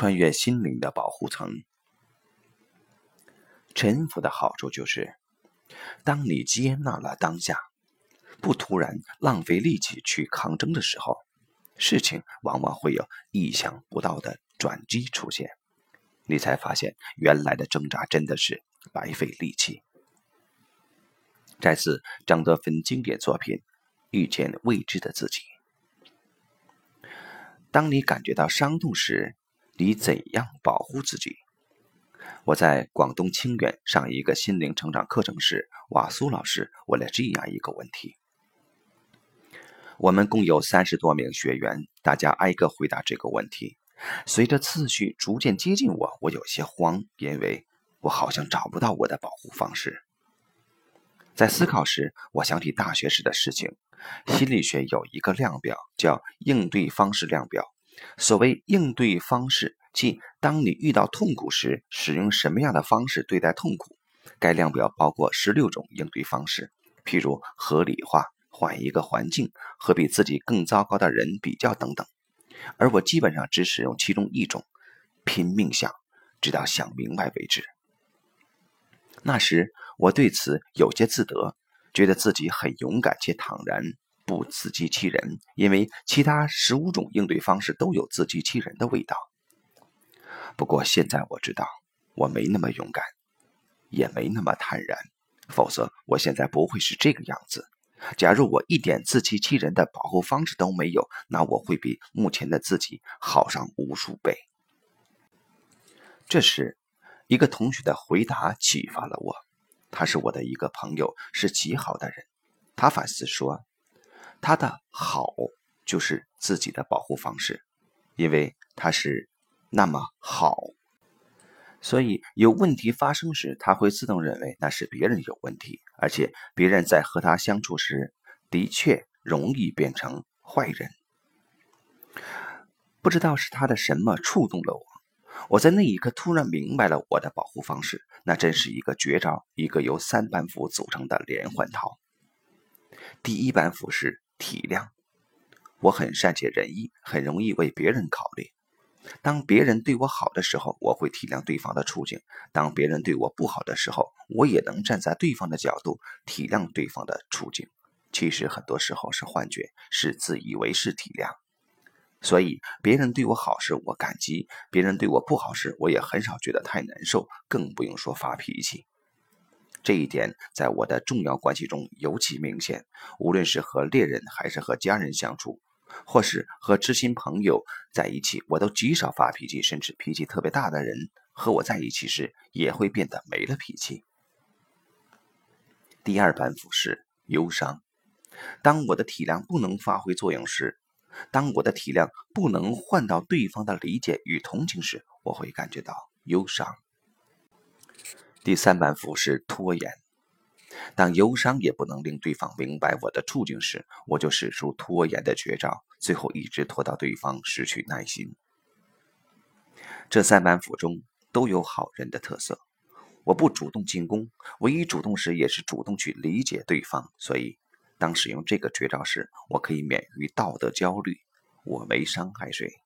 穿越心灵的保护层。沉浮的好处就是，当你接纳了当下，不突然浪费力气去抗争的时候，事情往往会有意想不到的转机出现，你才发现原来的挣扎真的是白费力气。再次张德芬经典作品《遇见未知的自己》。当你感觉到伤痛时，你怎样保护自己？我在广东清远上一个心灵成长课程时，瓦苏老师问了这样一个问题。我们共有三十多名学员，大家挨个回答这个问题。随着次序逐渐接近我，我有些慌，因为我好像找不到我的保护方式。在思考时，我想起大学时的事情。心理学有一个量表，叫应对方式量表。所谓应对方式，即当你遇到痛苦时，使用什么样的方式对待痛苦。该量表包括十六种应对方式，譬如合理化、换一个环境、和比自己更糟糕的人比较等等。而我基本上只使用其中一种，拼命想，直到想明白为止。那时我对此有些自得，觉得自己很勇敢且坦然，不自欺欺人。因为其他十五种应对方式都有自欺欺人的味道。不过现在我知道，我没那么勇敢，也没那么坦然，否则我现在不会是这个样子。假如我一点自欺欺人的保护方式都没有，那我会比目前的自己好上无数倍。这时。一个同学的回答启发了我，他是我的一个朋友，是极好的人。他反思说，他的好就是自己的保护方式，因为他是那么好，所以有问题发生时，他会自动认为那是别人有问题，而且别人在和他相处时的确容易变成坏人。不知道是他的什么触动了我。我在那一刻突然明白了我的保护方式，那真是一个绝招，一个由三板斧组成的连环套。第一板斧是体谅，我很善解人意，很容易为别人考虑。当别人对我好的时候，我会体谅对方的处境；当别人对我不好的时候，我也能站在对方的角度体谅对方的处境。其实很多时候是幻觉，是自以为是体谅。所以，别人对我好时，我感激；别人对我不好时，我也很少觉得太难受，更不用说发脾气。这一点在我的重要关系中尤其明显。无论是和恋人，还是和家人相处，或是和知心朋友在一起，我都极少发脾气。甚至脾气特别大的人和我在一起时，也会变得没了脾气。第二板斧是忧伤。当我的体谅不能发挥作用时，当我的体谅不能换到对方的理解与同情时，我会感觉到忧伤。第三板斧是拖延。当忧伤也不能令对方明白我的处境时，我就使出拖延的绝招，最后一直拖到对方失去耐心。这三板斧中都有好人的特色。我不主动进攻，唯一主动时也是主动去理解对方，所以。当使用这个绝招时，我可以免于道德焦虑。我没伤害谁。